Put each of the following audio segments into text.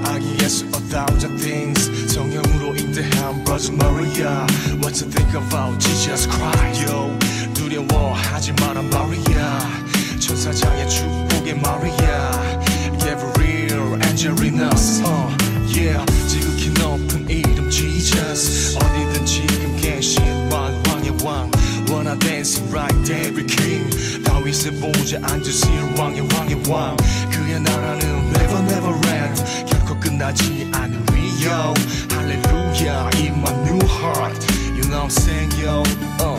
임마누의 아기에서 a thousand things 성령으로 인대한 Brother Maria What to think about Jesus Christ yo 두려워하지 마라 Maria 천사장의 축복의 Maria Gabriel Angelinas uh, yeah 지극히 높은 이름 Jesus 어디든 지금 계신 만왕의 왕 Wanna dance right David King 다윗의 보좌 앉으실 왕의 왕의 왕 그의 나라는 never never end 결코 끝나지 않으리요 할렐루야 in my new heart you know I'm saying yo uh,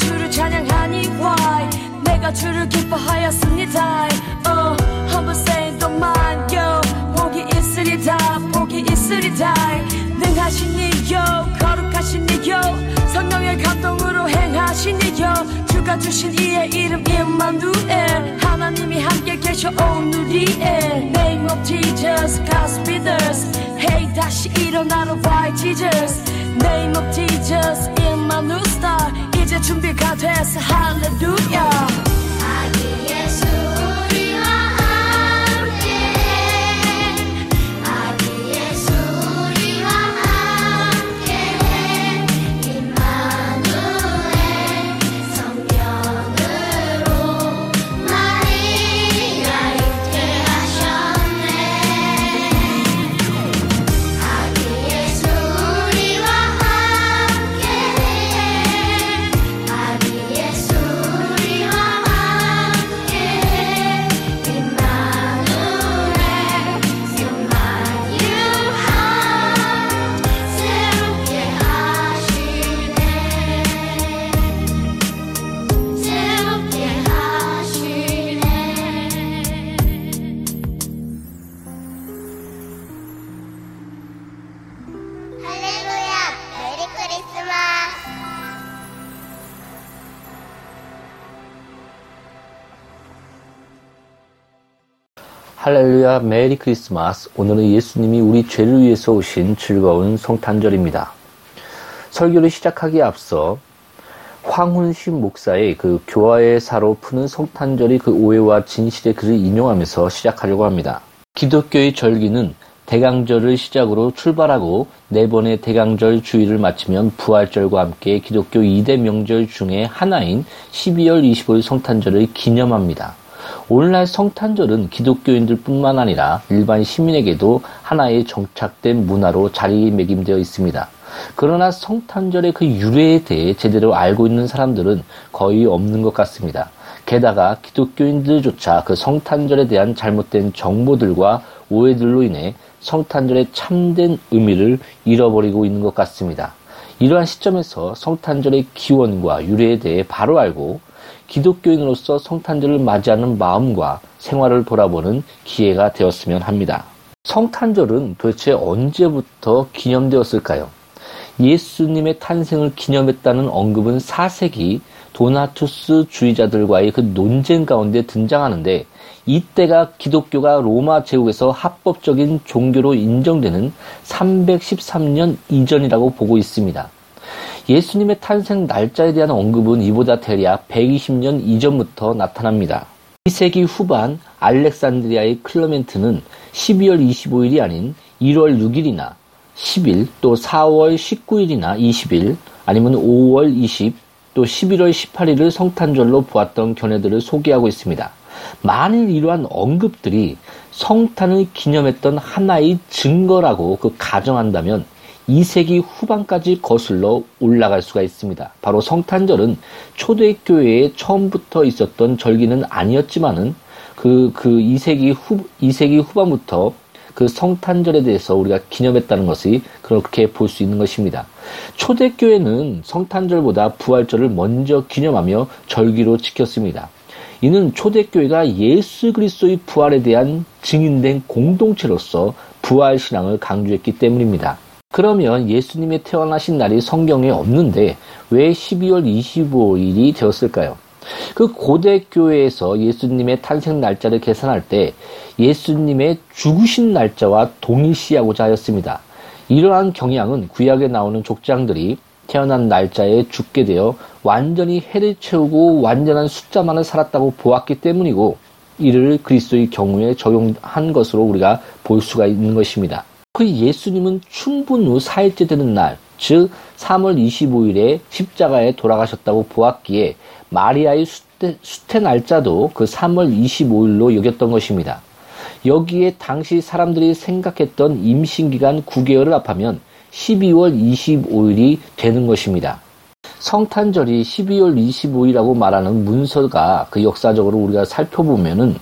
주를 찬양하니 why? 내가 주를 기뻐하였습니다. Oh, humble saint of mine yo. 복이 있으리다 복이 있으리다. 거룩하신 이요 성령의 감동으로 행하신 이요 주가 주신 이의 이름 임마누엘. 하나님이 함께 계셔 오늘이에 Name of Jesus Gospel leaders. Hey 다시 일어나라 Why Jesus? Name of Jesus 임마누 star 이제 준비 가 됐어 할렐루야 할렐루야 메리 크리스마스. 오늘은 예수님이 우리 죄를 위해서 오신 즐거운 성탄절입니다. 설교를 시작하기에 앞서 황훈신 목사의 그 교화의 사로 푸는 성탄절의 그 오해와 진실의 글을 인용하면서 시작하려고 합니다. 기독교의 절기는 대강절을 시작으로 출발하고 네 번의 대강절 주일을 마치면 부활절과 함께 기독교 2대 명절 중에 하나인 12월 25일 성탄절을 기념합니다. 오늘날 성탄절은 기독교인들 뿐만 아니라 일반 시민에게도 하나의 정착된 문화로 자리매김되어 있습니다. 그러나 성탄절의 그 유래에 대해 제대로 알고 있는 사람들은 거의 없는 것 같습니다. 게다가 기독교인들조차 그 성탄절에 대한 잘못된 정보들과 오해들로 인해 성탄절의 참된 의미를 잃어버리고 있는 것 같습니다. 이러한 시점에서 성탄절의 기원과 유래에 대해 바로 알고 기독교인으로서 성탄절을 맞이하는 마음과 생활을 돌아보는 기회가 되었으면 합니다. 성탄절은 도대체 언제부터 기념되었을까요? 예수님의 탄생을 기념했다는 언급은 4세기 도나투스 주의자들과의 그 논쟁 가운데 등장하는데 이때가 기독교가 로마 제국에서 합법적인 종교로 인정되는 313년 이전이라고 보고 있습니다. 예수님의 탄생 날짜에 대한 언급은 이보다 대략 120년 이전부터 나타납니다. 2세기 후반 알렉산드리아의 클레멘트는 12월 25일이 아닌 1월 6일이나 10일 또 4월 19일이나 20일 아니면 5월 20, 또 11월 18일을 성탄절로 보았던 견해들을 소개하고 있습니다. 만일 이러한 언급들이 성탄을 기념했던 하나의 증거라고 그 가정한다면 2세기 후반까지 거슬러 올라갈 수가 있습니다. 바로 성탄절은 초대교회에 처음부터 있었던 절기는 아니었지만은 그, 그 2세기 후, 2세기 후반부터 그 성탄절에 대해서 우리가 기념했다는 것이 그렇게 볼 수 있는 것입니다. 초대교회는 성탄절보다 부활절을 먼저 기념하며 절기로 지켰습니다. 이는 초대교회가 예수 그리스도의 부활에 대한 증인된 공동체로서 부활 신앙을 강조했기 때문입니다. 그러면 예수님의 태어나신 날이 성경에 없는데 왜 12월 25일이 되었을까요? 그 고대 교회에서 예수님의 탄생 날짜를 계산할 때 예수님의 죽으신 날짜와 동일시하고자 하였습니다. 이러한 경향은 구약에 나오는 족장들이 태어난 날짜에 죽게 되어 완전히 해를 채우고 완전한 숫자만을 살았다고 보았기 때문이고 이를 그리스도의 경우에 적용한 것으로 우리가 볼 수가 있는 것입니다. 그 예수님은 충분 후 4일째 되는 날, 즉 3월 25일에 십자가에 돌아가셨다고 보았기에 마리아의 수태, 수태 날짜도 그 3월 25일로 여겼던 것입니다. 여기에 당시 사람들이 생각했던 임신기간 9개월을 합하면 12월 25일이 되는 것입니다. 성탄절이 12월 25일이라고 말하는 문서가 그 역사적으로 우리가 살펴보면은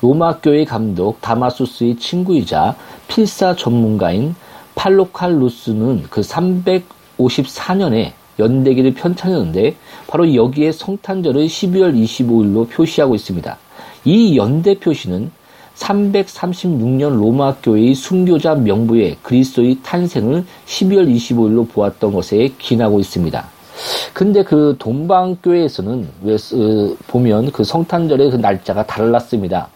로마 교회 감독 다마수스의 친구이자 필사 전문가인 팔로칼루스는 그 354년에 연대기를 편찬했는데 바로 여기에 성탄절을 12월 25일로 표시하고 있습니다. 이 연대 표시는 336년 로마 교회의 순교자 명부에 그리스도의 탄생을 12월 25일로 보았던 것에 기나고 있습니다. 근데 그 동방교회에서는 왜 어, 보면 그 성탄절의 그 날짜가 달랐습니다.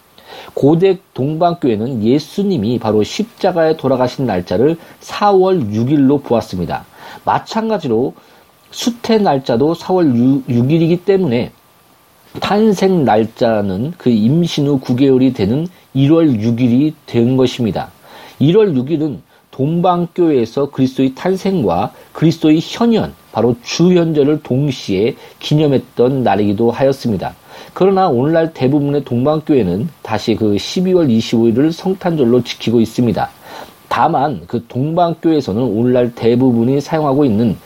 고대 동방교회는 예수님이 바로 십자가에 돌아가신 날짜를 4월 6일로 보았습니다. 마찬가지로 수태 날짜도 4월 6, 일이기 때문에 탄생 날짜는 그 임신 후 9개월이 되는 1월 6일이 된 것입니다. 1월 6일은 동방교회에서 그리스도의 탄생과 그리스도의 현현, 바로 주현절을 동시에 기념했던 날이기도 하였습니다. 그러나 오늘날 대부분의 동방교회는 다시 그 12월 25일을 성탄절로 지키고 있습니다. 다만 그 동방교회에서는 오늘날 대부분이 사용하고 있는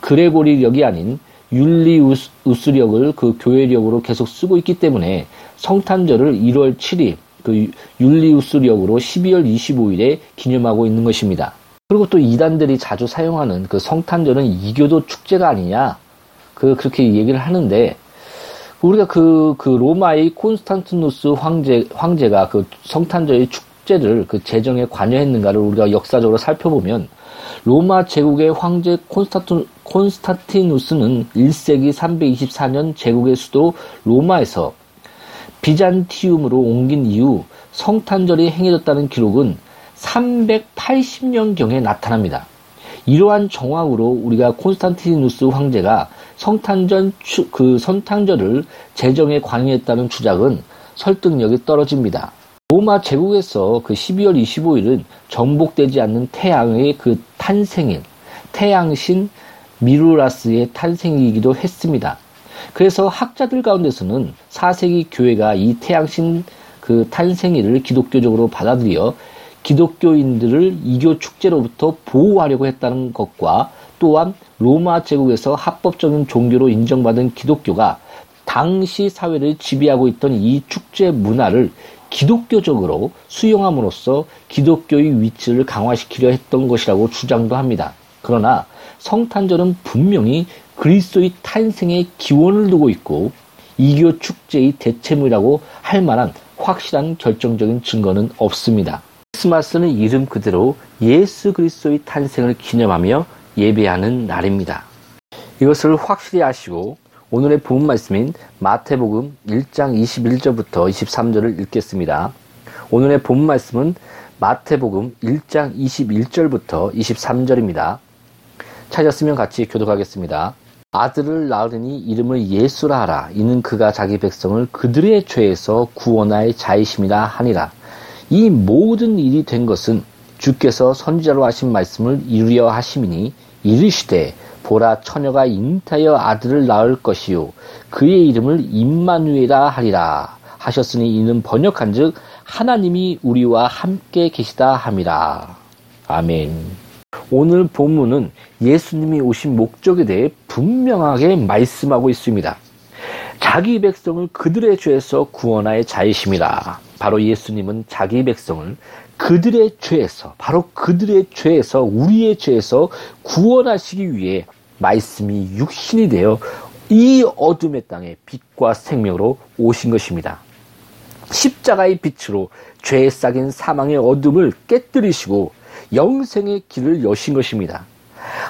그레고리력이 아닌 율리우스력을 그 교회력으로 계속 쓰고 있기 때문에 성탄절을 1월 7일 그 율리우스력으로 12월 25일에 기념하고 있는 것입니다. 그리고 또 이단들이 자주 사용하는 그 성탄절은 이교도 축제가 아니냐 그 그렇게 얘기를 하는데 우리가 그, 그 로마의 콘스탄티누스 황제, 황제가 그 성탄절의 축제를 그 제정에 관여했는가를 우리가 역사적으로 살펴보면 로마 제국의 황제 콘스탄티, 콘스탄티누스는 1세기 324년 제국의 수도 로마에서 비잔티움으로 옮긴 이후 성탄절이 행해졌다는 기록은 380년경에 나타납니다. 이러한 정황으로 우리가 콘스탄티누스 황제가 성탄절 그 성탄절을 제정에 관여했다는 주장은 설득력이 떨어집니다. 로마 제국에서 그 12월 25일은 정복되지 않는 태양의 그 탄생일, 태양신 미루라스의 탄생이기도 했습니다. 그래서 학자들 가운데서는 4세기 교회가 이 태양신 그 탄생일을 기독교적으로 받아들여 기독교인들을 이교 축제로부터 보호하려고 했다는 것과 또한 로마 제국에서 합법적인 종교로 인정받은 기독교가 당시 사회를 지배하고 있던 이 축제 문화를 기독교적으로 수용함으로써 기독교의 위치를 강화시키려 했던 것이라고 주장도 합니다. 그러나 성탄절은 분명히 그리스도의 탄생의 기원을 두고 있고 이교 축제의 대체물이라고 할 만한 확실한 결정적인 증거는 없습니다. 크리스마스는 이름 그대로 예수 그리스도의 탄생을 기념하며 예배하는 날입니다. 이것을 확실히 아시고 오늘의 본 말씀인 마태복음 1장 21절부터 23절을 읽겠습니다. 오늘의 본 말씀은 마태복음 1장 21절부터 23절입니다. 찾았으면 같이 교독하겠습니다. 아들을 낳으니 이름을 예수라 하라. 이는 그가 자기 백성을 그들의 죄에서 구원하의 자이심이라 하니라. 이 모든 일이 된 것은 주께서 선지자로 하신 말씀을 이루려 하심이니 이르시되 보라 처녀가 잉타여 아들을 낳을 것이요 그의 이름을 임마누에라 하리라 하셨으니 이는 번역한즉 하나님이 우리와 함께 계시다 함이라 아멘. 오늘 본문은 예수님이 오신 목적에 대해 분명하게 말씀하고 있습니다. 자기 백성을 그들의 죄에서 구원하여 자이심이라. 바로 예수님은 자기 백성을 그들의 죄에서, 바로 그들의 죄에서, 우리의 죄에서 구원하시기 위해 말씀이 육신이 되어 이 어둠의 땅에 빛과 생명으로 오신 것입니다. 십자가의 빛으로 죄에 싹인 사망의 어둠을 깨뜨리시고 영생의 길을 여신 것입니다.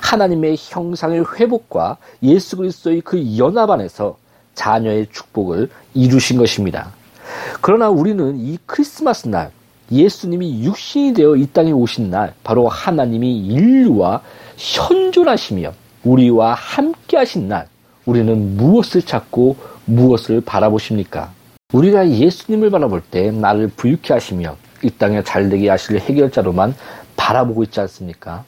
하나님의 형상의 회복과 예수 그리스도의 그 연합 안에서 자녀의 축복을 이루신 것입니다. 그러나 우리는 이 크리스마스 날 예수님이 육신이 되어 이 땅에 오신 날 바로 하나님이 인류와 현존하시며 우리와 함께 하신 날 우리는 무엇을 찾고 무엇을 바라보십니까? 우리가 예수님을 바라볼 때 나를 부유케 하시며 이 땅에 잘되게 하실 해결자로만 바라보고 있지 않습니까?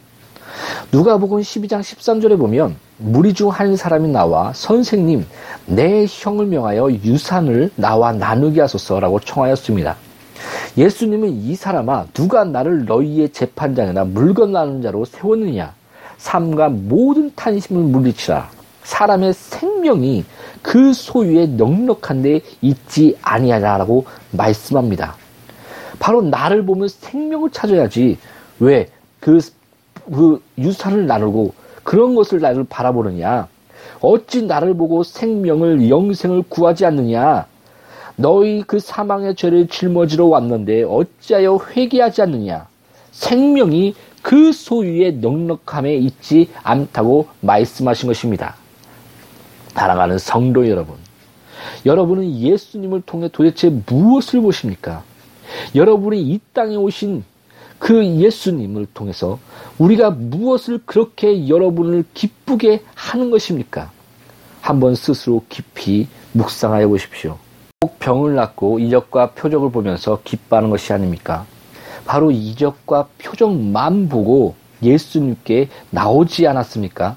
누가복음 12장 13절에 보면 무리 중 한 사람이 나와 선생님 내 형을 명하여 유산을 나와 나누게 하소서라고 청하였습니다. 예수님은 이 사람아 누가 나를 너희의 재판장이나 물건 나누는 자로 세웠느냐 삶과 모든 탄심을 물리치라 사람의 생명이 그 소유에 넉넉한데 있지 아니하라라고 말씀합니다. 바로 나를 보면 생명을 찾아야지 왜그 그 유산을 나누고 그런 것을 나를 바라보느냐? 어찌 나를 보고 생명을 영생을 구하지 않느냐? 너희 그 사망의 죄를 짊어지러 왔는데 어찌하여 회개하지 않느냐? 생명이 그 소유의 넉넉함에 있지 않다고 말씀하신 것입니다. 사랑하는 성도 여러분, 여러분은 예수님을 통해 도대체 무엇을 보십니까? 여러분이 이 땅에 오신 그 예수님을 통해서 우리가 무엇을 그렇게 여러분을 기쁘게 하는 것입니까? 한번 스스로 깊이 묵상하여 보십시오. 꼭 병을 낫고 이적과 표적을 보면서 기뻐하는 것이 아닙니까? 바로 이적과 표적만 보고 예수님께 나오지 않았습니까?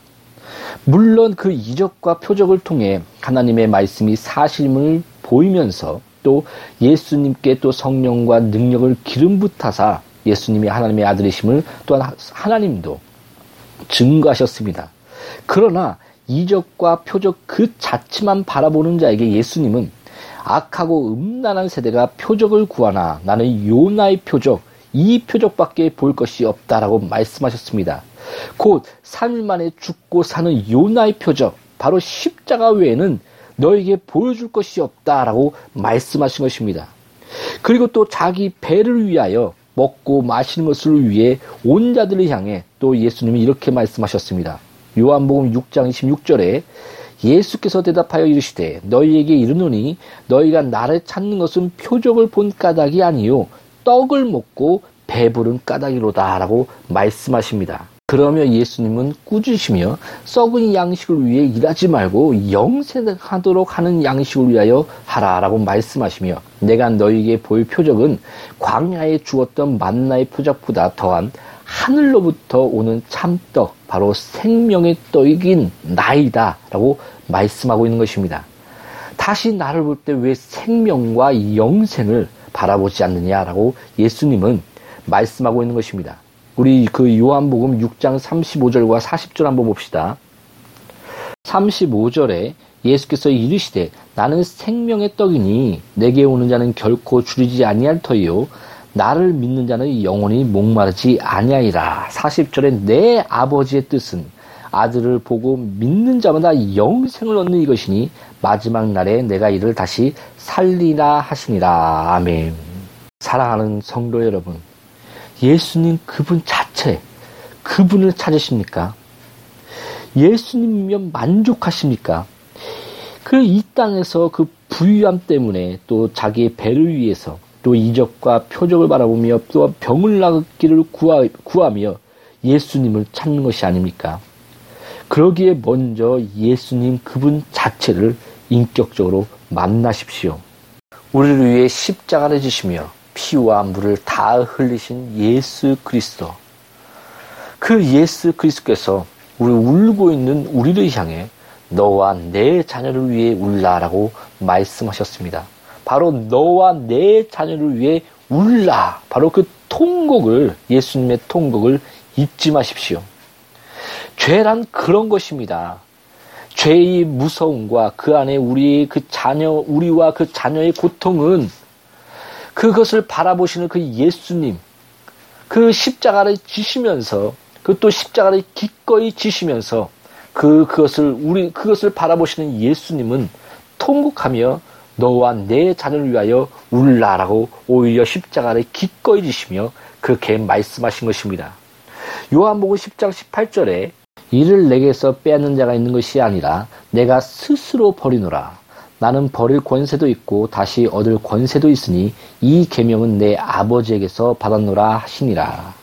물론 그 이적과 표적을 통해 하나님의 말씀이 사실임을 보이면서 또 예수님께 또 성령과 능력을 기름 붓하사 예수님이 하나님의 아들이심을 또한 하나님도 증거하셨습니다. 그러나 이적과 표적 그 자체만 바라보는 자에게 예수님은 악하고 음란한 세대가 표적을 구하나 나는 요나의 표적, 이 표적밖에 볼 것이 없다라고 말씀하셨습니다. 곧 3일 만에 죽고 사는 요나의 표적, 바로 십자가 외에는 너에게 보여줄 것이 없다라고 말씀하신 것입니다. 그리고 또 자기 배를 위하여 먹고 마시는 것을 위해 온 자들을 향해 또 예수님이 이렇게 말씀하셨습니다. 요한복음 6장 26절에 예수께서 대답하여 이르시되 너희에게 이르노니 너희가 나를 찾는 것은 표적을 본 까닭이 아니요 떡을 먹고 배부른 까닭이로다라고 말씀하십니다. 그러며 예수님은 꾸짖으시며 썩은 양식을 위해 일하지 말고 영생하도록 하는 양식을 위하여 하라라고 말씀하시며 내가 너희에게 보일 표적은 광야에 주었던 만나의 표적보다 더한 하늘로부터 오는 참떡 바로 생명의 떡이긴 나이다 라고 말씀하고 있는 것입니다. 다시 나를 볼 때 왜 생명과 영생을 바라보지 않느냐라고 예수님은 말씀하고 있는 것입니다. 우리 그 요한복음 6장 35절과 40절 한번 봅시다. 35절에 예수께서 이르시되 나는 생명의 떡이니 내게 오는 자는 결코 줄이지 아니할 터이요 나를 믿는 자는 영원히 목마르지 아니하리라. 40절에 내 아버지의 뜻은 아들을 보고 믿는 자마다 영생을 얻는 이것이니 마지막 날에 내가 이를 다시 살리라 하시니라. 아멘. 사랑하는 성도 여러분, 예수님 그분 자체, 그분을 찾으십니까? 예수님이면 만족하십니까? 그이 땅에서 그 부유함 때문에 또 자기의 배를 위해서 또 이적과 표적을 바라보며 또 병을 낫기를 구하, 구하며 예수님을 찾는 것이 아닙니까? 그러기에 먼저 예수님 그분 자체를 인격적으로 만나십시오. 우리를 위해 십자가를 지시며 피와 물을 다 흘리신 예수 그리스도. 그 예수 그리스도께서 우리 울고 있는 우리를 향해 너와 내 자녀를 위해 울라라고 말씀하셨습니다. 바로 너와 내 자녀를 위해 울라. 바로 그 통곡을 예수님의 통곡을 잊지 마십시오. 죄란 그런 것입니다. 죄의 무서움과 그 안에 우리 그 자녀 우리와 그 자녀의 고통은 그것을 바라보시는 그 예수님 그 십자가를 지시면서 그 또 십자가를 기꺼이 지시면서 그 그것을 우리 그것을 바라보시는 예수님은 통곡하며 너와 내 자녀를 위하여 울라라고 오히려 십자가를 기꺼이 지시며 그렇게 말씀하신 것입니다. 요한복음 10장 18절에 이를 내게서 빼앗는 자가 있는 것이 아니라 내가 스스로 버리노라. 나는 버릴 권세도 있고 다시 얻을 권세도 있으니 이 계명은 내 아버지에게서 받았노라 하시니라.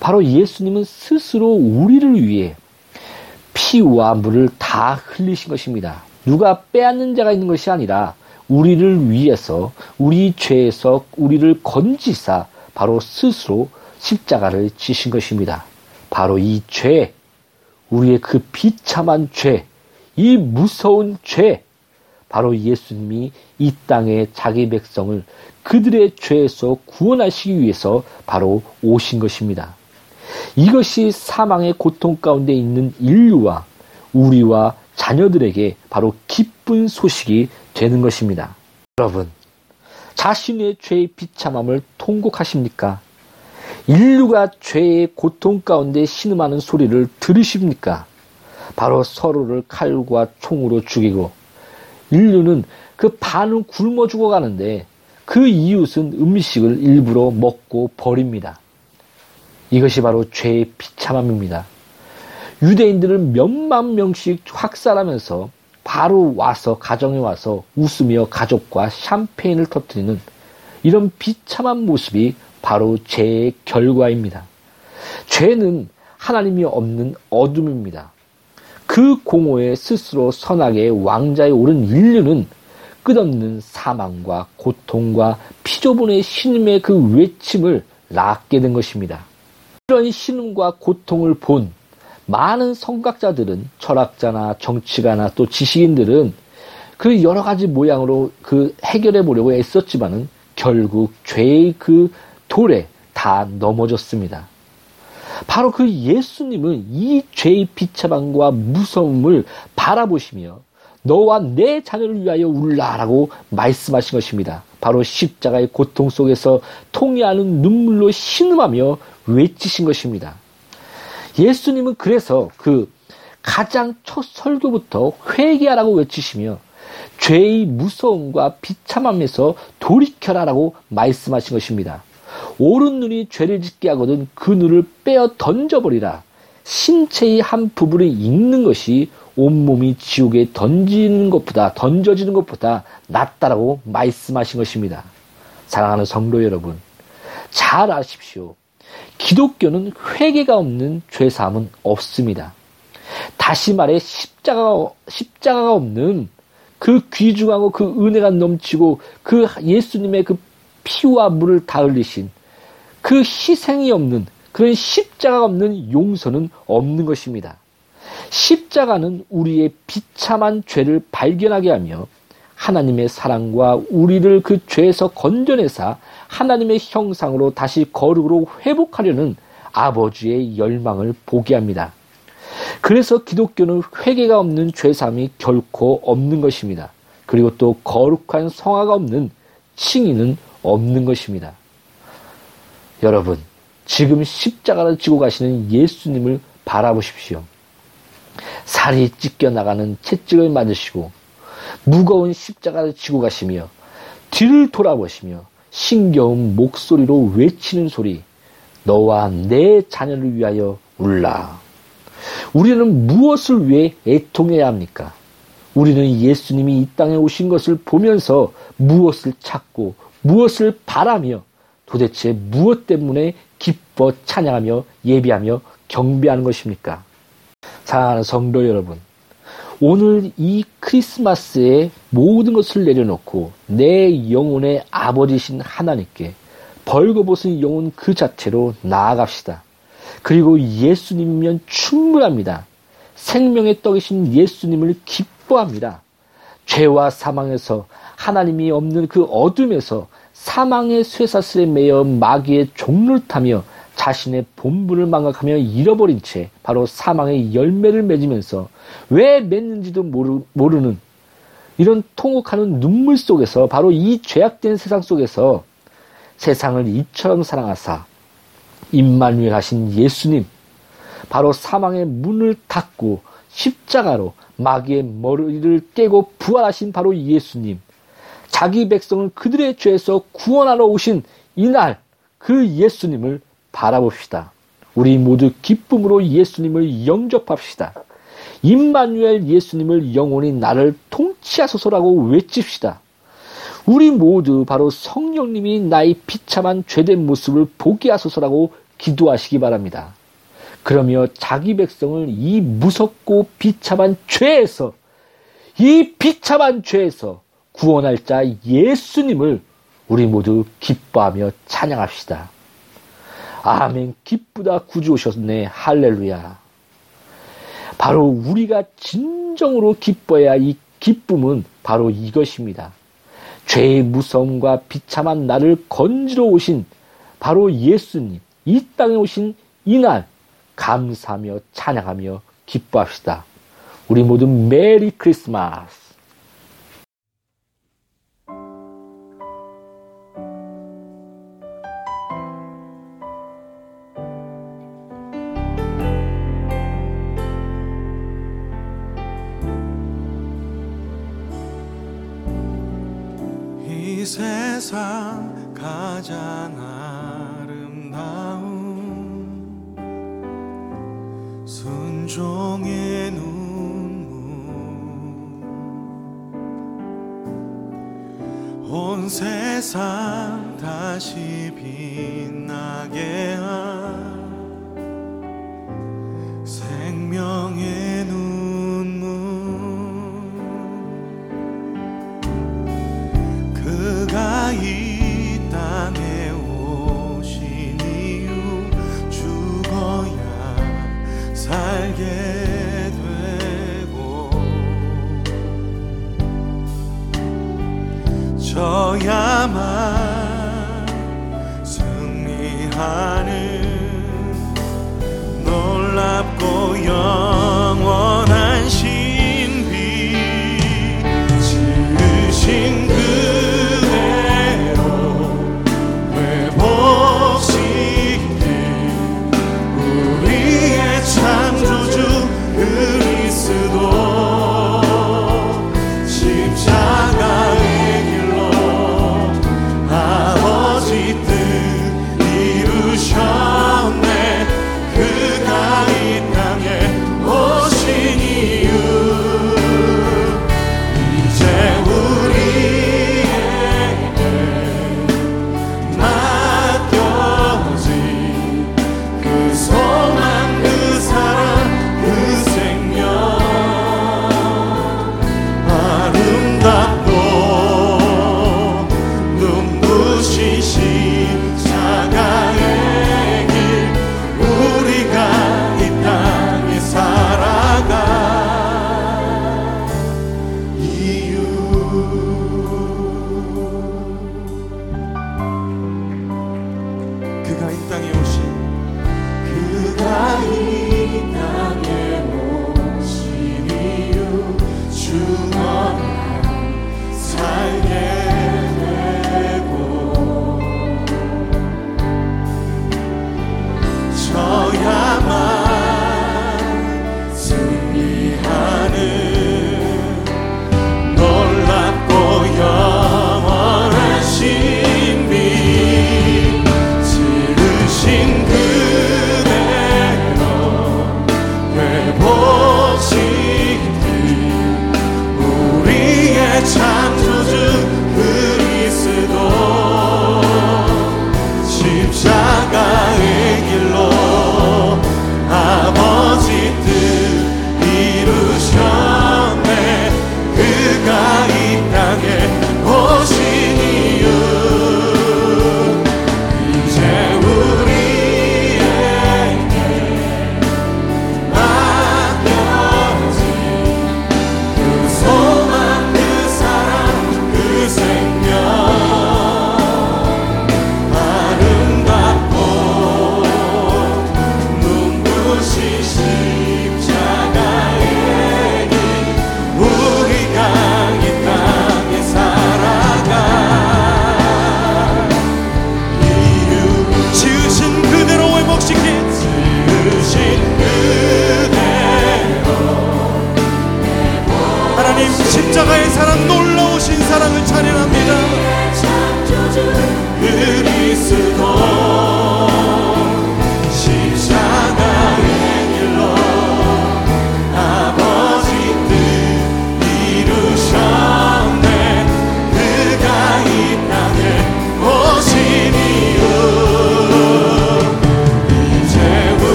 바로 예수님은 스스로 우리를 위해 피와 물을 다 흘리신 것입니다. 누가 빼앗는 자가 있는 것이 아니라 우리를 위해서 우리 죄에서 우리를 건지사 바로 스스로 십자가를 지신 것입니다. 바로 이 죄, 우리의 그 비참한 죄, 이 무서운 죄, 바로 예수님이 이 땅에 자기 백성을 그들의 죄에서 구원하시기 위해서 바로 오신 것입니다. 이것이 사망의 고통 가운데 있는 인류와 우리와 자녀들에게 바로 기쁜 소식이 되는 것입니다. 여러분, 자신의 죄의 비참함을 통곡하십니까? 인류가 죄의 고통 가운데 신음하는 소리를 들으십니까? 바로 서로를 칼과 총으로 죽이고 인류는 그 반은 굶어 죽어가는데 그 이웃은 음식을 일부러 먹고 버립니다. 이것이 바로 죄의 비참함입니다. 유대인들을 몇만 명씩 확살하면서 바로 와서 가정에 와서 웃으며 가족과 샴페인을 터뜨리는 이런 비참한 모습이 바로 죄의 결과입니다. 죄는 하나님이 없는 어둠입니다. 그 공허에 스스로 선하게 왕자에 오른 인류는 끝없는 사망과 고통과 피조분의 신음의 그 외침을 낳게 된 것입니다. 이런 신음과 고통을 본 많은 성각자들은 철학자나 정치가나 또 지식인들은 그 여러 가지 모양으로 그 해결해 보려고 애썼지만은 결국 죄의 그 돌에 다 넘어졌습니다. 바로 그 예수님은 이 죄의 비참함과 무서움을 바라보시며 너와 내 자녀를 위하여 울라라고 말씀하신 것입니다. 바로 십자가의 고통 속에서 통해하는 눈물로 신음하며 외치신 것입니다. 예수님은 그래서 그 가장 첫 설교부터 회개하라고 외치시며 죄의 무서움과 비참함에서 돌이켜라라고 말씀하신 것입니다. 옳은 눈이 죄를 짓게 하거든 그 눈을 빼어 던져버리라. 신체의 한 부분을 읽는 것이 온몸이 지옥에 던지는 것보다 던져지는 것보다 낫다라고 말씀하신 것입니다. 사랑하는 성도 여러분, 잘 아십시오. 기독교는 회개가 없는 죄사함은 없습니다. 다시 말해 십자가 십자가가 없는 그 귀중하고 그 은혜가 넘치고 그 예수님의 그 피와 물을 다 흘리신 그 희생이 없는 그런 십자가가 없는 용서는 없는 것입니다. 십자가는 우리의 비참한 죄를 발견하게 하며 하나님의 사랑과 우리를 그 죄에서 건져내사 하나님의 형상으로 다시 거룩으로 회복하려는 아버지의 열망을 보게 합니다. 그래서 기독교는 회개가 없는 죄삼이 결코 없는 것입니다. 그리고 또 거룩한 성화가 없는 칭의는 없는 것입니다. 여러분, 지금 십자가를 지고 가시는 예수님을 바라보십시오. 살이 찢겨 나가는 채찍을 맞으시고 무거운 십자가를 지고 가시며 뒤를 돌아보시며 신겨운 목소리로 외치는 소리 너와 내 자녀를 위하여 울라. 우리는 무엇을 위해 애통해야 합니까? 우리는 예수님이 이 땅에 오신 것을 보면서 무엇을 찾고 무엇을 바라며 도대체 무엇 때문에 기뻐 찬양하며 예비하며 경배하는 것입니까? 사랑하는 성도 여러분, 오늘 이 크리스마스에 모든 것을 내려놓고 내 영혼의 아버지신 하나님께 벌거벗은 영혼 그 자체로 나아갑시다. 그리고 예수님이면 충분합니다. 생명의 떡이신 예수님을 기뻐합니다. 죄와 사망에서 하나님이 없는 그 어둠에서 사망의 쇠사슬에 매여 마귀의 종를 타며 자신의 본분을 망각하며 잃어버린 채 바로 사망의 열매를 맺으면서 왜 맺는지도 모르, 모르는 이런 통곡하는 눈물 속에서 바로 이 죄악된 세상 속에서 세상을 이처럼 사랑하사 임마누엘 하신 예수님 바로 사망의 문을 닫고 십자가로 마귀의 머리를 깨고 부활하신 바로 예수님 자기 백성을 그들의 죄에서 구원하러 오신 이날 그 예수님을 바라봅시다. 우리 모두 기쁨으로 예수님을 영접합시다. 임마누엘 예수님을 영원히 나를 통치하소서라고 외칩시다. 우리 모두 바로 성령님이 나의 비참한 죄된 모습을 보게 하소서라고 기도하시기 바랍니다. 그러며 자기 백성을 이 무섭고 비참한 죄에서 이 비참한 죄에서 구원할 자 예수님을 우리 모두 기뻐하며 찬양합시다. 아멘. 기쁘다 구주 오셨네. 할렐루야. 바로 우리가 진정으로 기뻐해야 이 기쁨은 바로 이것입니다. 죄의 무서움과 비참한 나를 건지러 오신 바로 예수님, 이 땅에 오신 이날 감사하며 찬양하며 기뻐합시다. 우리 모두 메리 크리스마스. 세상 가장 아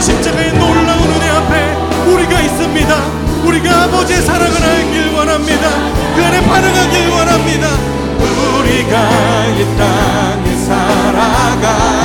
그 십자가의 놀라운 은혜 앞에 우리가 있습니다. 우리가 아버지의 사랑을 알길 원합니다. 그 안에 반응하길 원합니다. 우리가 이 땅에 살아가